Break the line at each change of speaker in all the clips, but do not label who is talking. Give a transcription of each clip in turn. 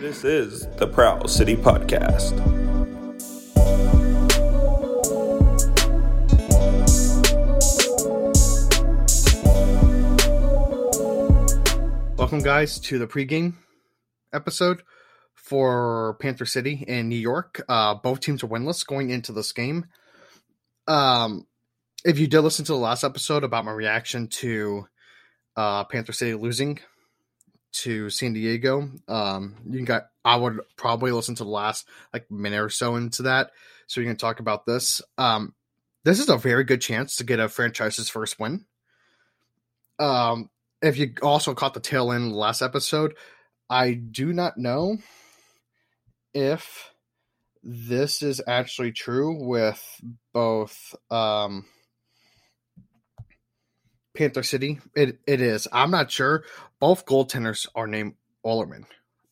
This is the Prowl City Podcast.
Welcome, guys, to the pregame episode for Panther City in New York. Uh, both teams are winless going into this game. Um, if you did listen to the last episode about my reaction to uh, Panther City losing to San Diego, um, you can got. I would probably listen to the last like minute or so into that, so you can talk about this. Um, this is a very good chance to get a franchise's first win. Um, if you also caught the tail end the last episode, I do not know if this is actually true with both um, Panther City. It it is. I'm not sure. Both goaltenders are named Ollerman.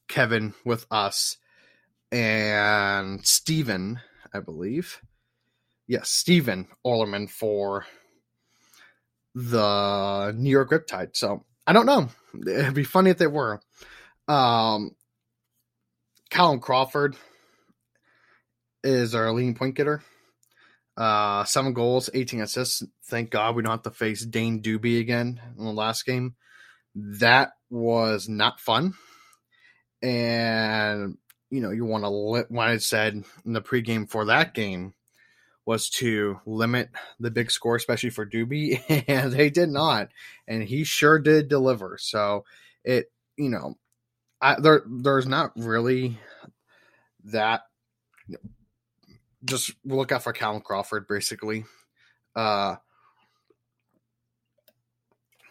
Kevin with us and Steven, I believe. Yes, Steven Ollerman for the New York Riptide. So I don't know. It'd be funny if they were. Um, Callum Crawford is our leading point getter. Uh, seven goals, 18 assists. Thank God we don't have to face Dane Dobbie again in the last game. That was not fun. And, you know, you want to, li- what I said in the pregame for that game was to limit the big score, especially for Dobbie, and they did not. And he sure did deliver. So it, you know, I, there there's not really that. Just look out for Callum Crawford, basically. Uh,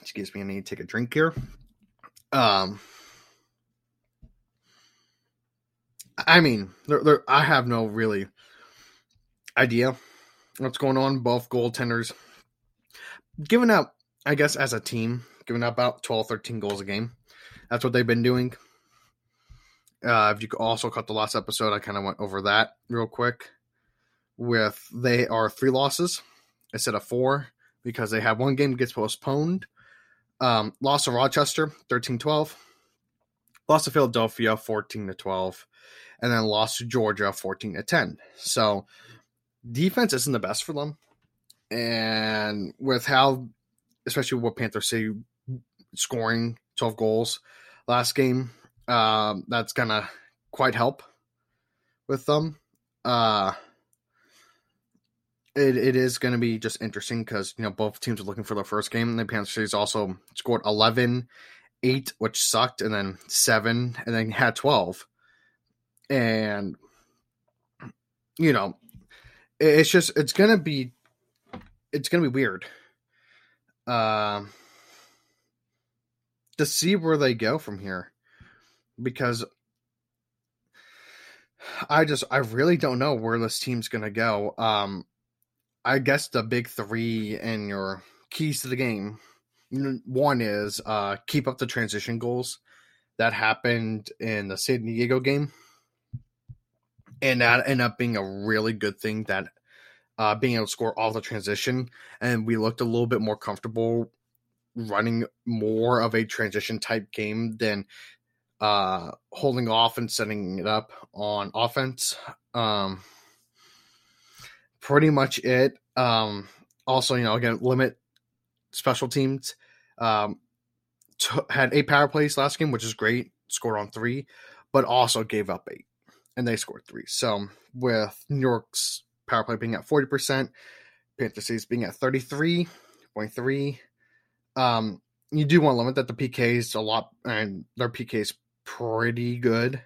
excuse me, I need to take a drink here. Um, I mean, there, there, I have no really idea what's going on. Both goaltenders giving up, I guess, as a team, giving up about 12, 13 goals a game. That's what they've been doing. Uh, if you also caught the last episode, I kind of went over that real quick. With they are three losses instead of four because they have one game gets postponed. Um, loss to Rochester, 13 12. Loss to Philadelphia, 14 to 12. And then loss to Georgia, 14 to 10. So defense isn't the best for them. And with how, especially with Panther City scoring 12 goals last game, um, that's going to quite help with them. Uh, it, it is going to be just interesting because, you know, both teams are looking for their first game. And the Panthers also scored 11, 8, which sucked, and then 7, and then had 12. And, you know, it's just it's gonna be it's gonna be weird um to see where they go from here because i just i really don't know where this team's gonna go um i guess the big three and your keys to the game one is uh keep up the transition goals. That happened in the san diego game. And that ended up being a really good thing that uh, being able to score off the transition, and we looked a little bit more comfortable running more of a transition type game than uh, holding off and setting it up on offense. Um, pretty much it. Um, also, you know, again, limit special teams. Um, t- had eight power plays last game, which is great. Scored on three, but also gave up eight and they scored three. So with New York's power play being at 40%, Panther City's being at 33.3. Um, you do want to limit that the PKs a lot, and their PK is pretty good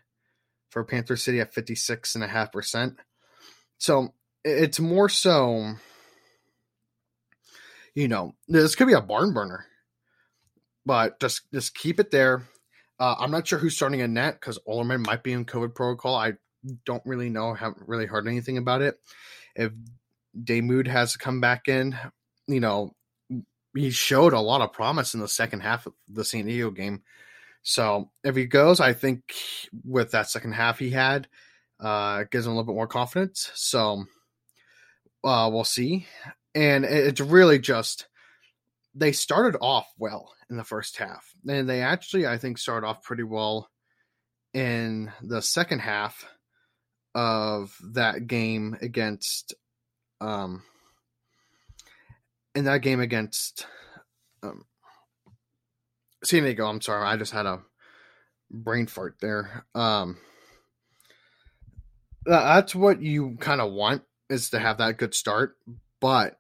for Panther City at 56.5%. So it's more so, you know, this could be a barn burner, but just just keep it there. Uh, I'm not sure who's starting a net because Ollerman might be in COVID protocol. I don't really know. Haven't really heard anything about it. If Daymud has to come back in, you know, he showed a lot of promise in the second half of the San Diego game. So if he goes, I think with that second half he had, uh, gives him a little bit more confidence. So uh, we'll see. And it's really just they started off well in the first half, and they actually I think started off pretty well in the second half of that game against um in that game against um San Diego, I'm sorry, I just had a brain fart there. Um that's what you kind of want is to have that good start, but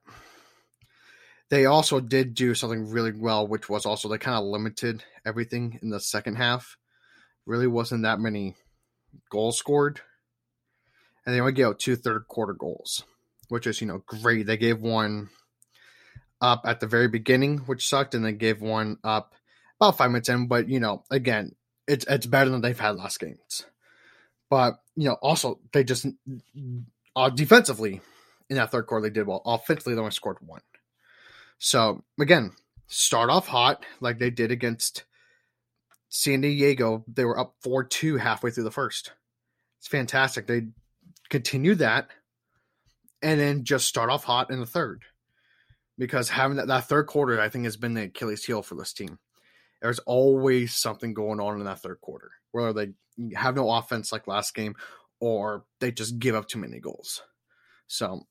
they also did do something really well, which was also they kind of limited everything in the second half. Really wasn't that many goals scored. And they only gave out two third quarter goals, which is, you know, great. They gave one up at the very beginning, which sucked, and they gave one up about five minutes in. But, you know, again, it's it's better than they've had last games. But, you know, also they just uh, defensively in that third quarter they did well. Offensively, they only scored one. So again, start off hot like they did against San Diego. They were up 4 2 halfway through the first. It's fantastic. They continue that and then just start off hot in the third. Because having that, that third quarter, I think, has been the Achilles heel for this team. There's always something going on in that third quarter, whether they have no offense like last game or they just give up too many goals. So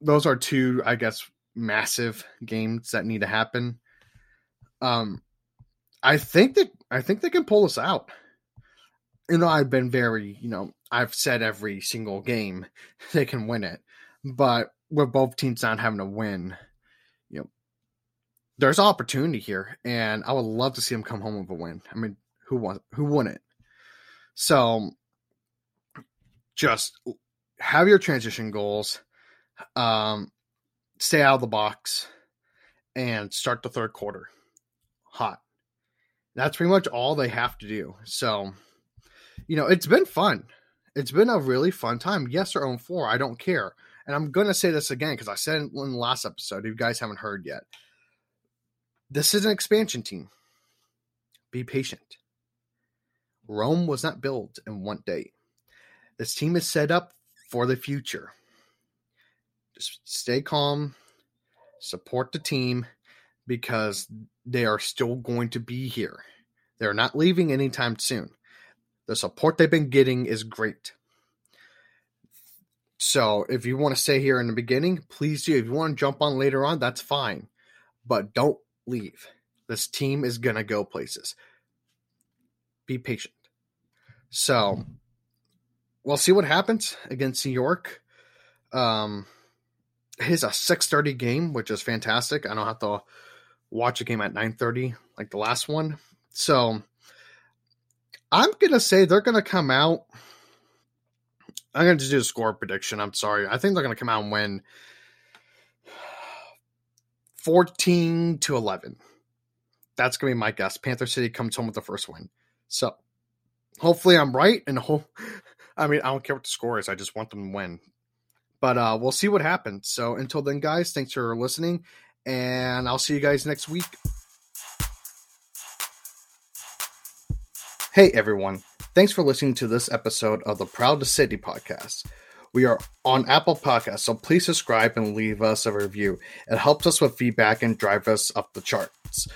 those are two, I guess, massive games that need to happen. Um, I think that I think they can pull this out. You know, I've been very, you know, I've said every single game they can win it, but with both teams not having to win, you know, there's opportunity here, and I would love to see them come home with a win. I mean, who won? Who won it? So, just have your transition goals. Um, stay out of the box and start the third quarter hot. That's pretty much all they have to do. So, you know, it's been fun. It's been a really fun time. Yes, they're on four. I don't care. And I'm going to say this again because I said it in the last episode. If you guys haven't heard yet, this is an expansion team. Be patient. Rome was not built in one day. This team is set up for the future just stay calm, support the team because they are still going to be here. They're not leaving anytime soon. The support they've been getting is great. So if you want to stay here in the beginning, please do. If you want to jump on later on, that's fine. But don't leave. This team is going to go places. Be patient. So we'll see what happens against New York. Um, his a 6:30 game, which is fantastic. I don't have to watch a game at 9:30 like the last one. So I'm gonna say they're gonna come out. I'm gonna just do a score prediction. I'm sorry. I think they're gonna come out and win 14 to 11. That's gonna be my guess. Panther City comes home with the first win. So hopefully I'm right and hope I mean I don't care what the score is. I just want them to win. But uh, we'll see what happens. So until then, guys, thanks for listening, and I'll see you guys next week. Hey, everyone. Thanks for listening to this episode of the Prowl the City podcast. We are on Apple Podcasts, so please subscribe and leave us a review. It helps us with feedback and drive us up the charts.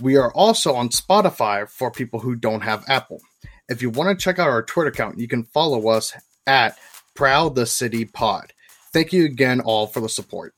We are also on Spotify for people who don't have Apple. If you want to check out our Twitter account, you can follow us at Prowl the City Pod. Thank you again all for the support.